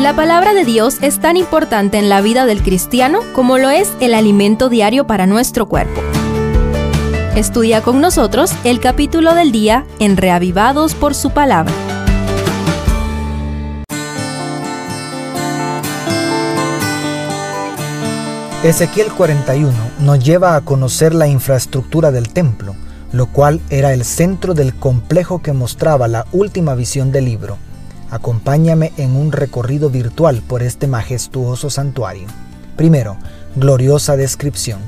La palabra de Dios es tan importante en la vida del cristiano como lo es el alimento diario para nuestro cuerpo. Estudia con nosotros el capítulo del día en Reavivados por su palabra. Ezequiel 41 nos lleva a conocer la infraestructura del templo, lo cual era el centro del complejo que mostraba la última visión del libro. Acompáñame en un recorrido virtual por este majestuoso santuario. Primero, gloriosa descripción.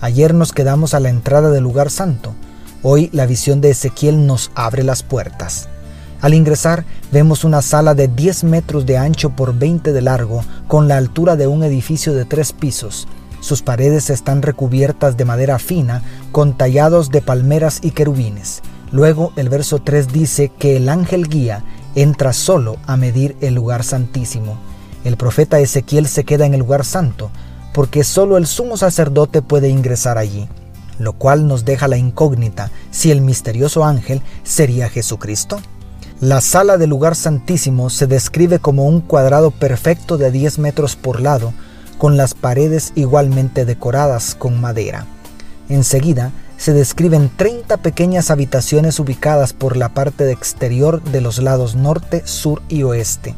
Ayer nos quedamos a la entrada del lugar santo. Hoy la visión de Ezequiel nos abre las puertas. Al ingresar vemos una sala de 10 metros de ancho por 20 de largo, con la altura de un edificio de tres pisos. Sus paredes están recubiertas de madera fina, con tallados de palmeras y querubines. Luego el verso 3 dice que el ángel guía entra solo a medir el lugar santísimo. El profeta Ezequiel se queda en el lugar santo, porque solo el sumo sacerdote puede ingresar allí, lo cual nos deja la incógnita si el misterioso ángel sería Jesucristo. La sala del lugar santísimo se describe como un cuadrado perfecto de 10 metros por lado, con las paredes igualmente decoradas con madera. Enseguida se describen 30 pequeñas habitaciones ubicadas por la parte exterior de los lados norte, sur y oeste,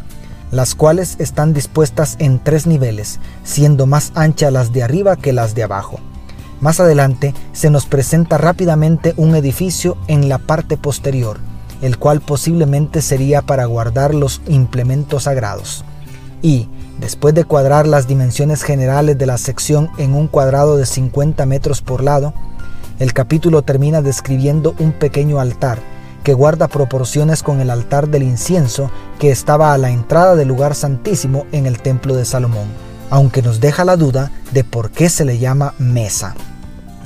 las cuales están dispuestas en tres niveles, siendo más anchas las de arriba que las de abajo. Más adelante se nos presenta rápidamente un edificio en la parte posterior, el cual posiblemente sería para guardar los implementos sagrados. Y, después de cuadrar las dimensiones generales de la sección en un cuadrado de 50 metros por lado, el capítulo termina describiendo un pequeño altar que guarda proporciones con el altar del incienso que estaba a la entrada del lugar santísimo en el templo de Salomón, aunque nos deja la duda de por qué se le llama mesa.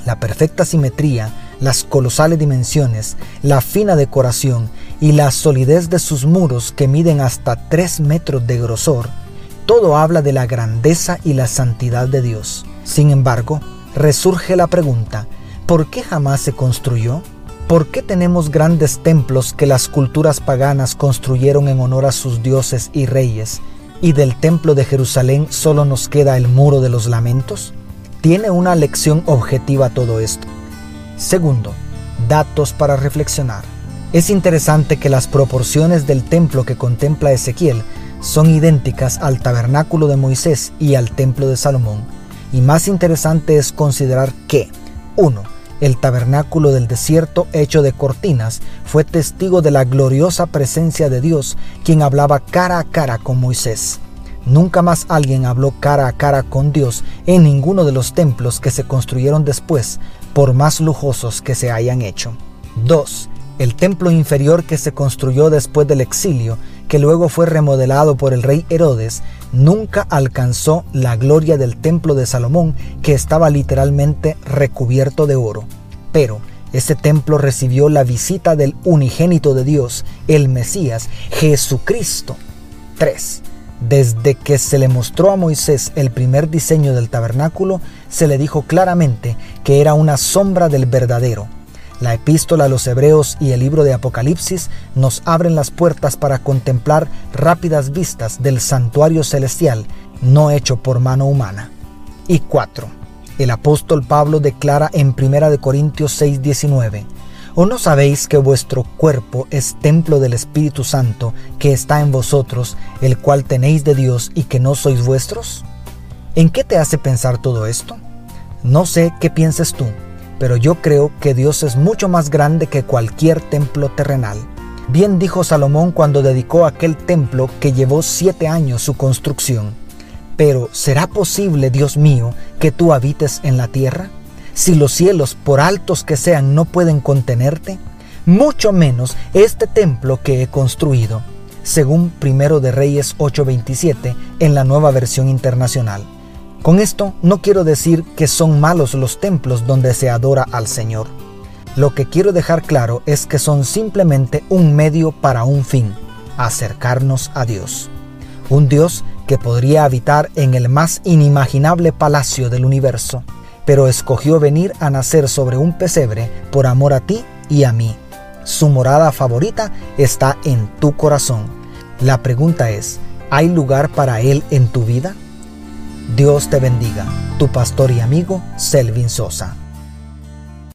La perfecta simetría, las colosales dimensiones, la fina decoración y la solidez de sus muros que miden hasta 3 metros de grosor, todo habla de la grandeza y la santidad de Dios. Sin embargo, resurge la pregunta, ¿Por qué jamás se construyó? ¿Por qué tenemos grandes templos que las culturas paganas construyeron en honor a sus dioses y reyes, y del templo de Jerusalén solo nos queda el muro de los lamentos? ¿Tiene una lección objetiva todo esto? Segundo, datos para reflexionar. Es interesante que las proporciones del templo que contempla Ezequiel son idénticas al tabernáculo de Moisés y al templo de Salomón. Y más interesante es considerar que 1. El tabernáculo del desierto hecho de cortinas fue testigo de la gloriosa presencia de Dios, quien hablaba cara a cara con Moisés. Nunca más alguien habló cara a cara con Dios en ninguno de los templos que se construyeron después, por más lujosos que se hayan hecho. 2. El templo inferior que se construyó después del exilio, que luego fue remodelado por el rey Herodes, nunca alcanzó la gloria del templo de Salomón, que estaba literalmente recubierto de oro. Pero ese templo recibió la visita del unigénito de Dios, el Mesías, Jesucristo. 3. Desde que se le mostró a Moisés el primer diseño del tabernáculo, se le dijo claramente que era una sombra del verdadero. La epístola a los Hebreos y el libro de Apocalipsis nos abren las puertas para contemplar rápidas vistas del santuario celestial, no hecho por mano humana. Y 4. El apóstol Pablo declara en 1 Corintios 6:19, ¿O no sabéis que vuestro cuerpo es templo del Espíritu Santo que está en vosotros, el cual tenéis de Dios y que no sois vuestros? ¿En qué te hace pensar todo esto? No sé qué pienses tú, pero yo creo que Dios es mucho más grande que cualquier templo terrenal. Bien dijo Salomón cuando dedicó aquel templo que llevó siete años su construcción. Pero ¿será posible, Dios mío, que tú habites en la tierra? Si los cielos, por altos que sean, no pueden contenerte, mucho menos este templo que he construido, según Primero de Reyes 8:27 en la nueva versión internacional. Con esto no quiero decir que son malos los templos donde se adora al Señor. Lo que quiero dejar claro es que son simplemente un medio para un fin, acercarnos a Dios. Un Dios que podría habitar en el más inimaginable palacio del universo pero escogió venir a nacer sobre un pesebre por amor a ti y a mí. Su morada favorita está en tu corazón. La pregunta es, ¿Hay lugar para Él en tu vida? Dios te bendiga, tu pastor y amigo Selvin Sosa.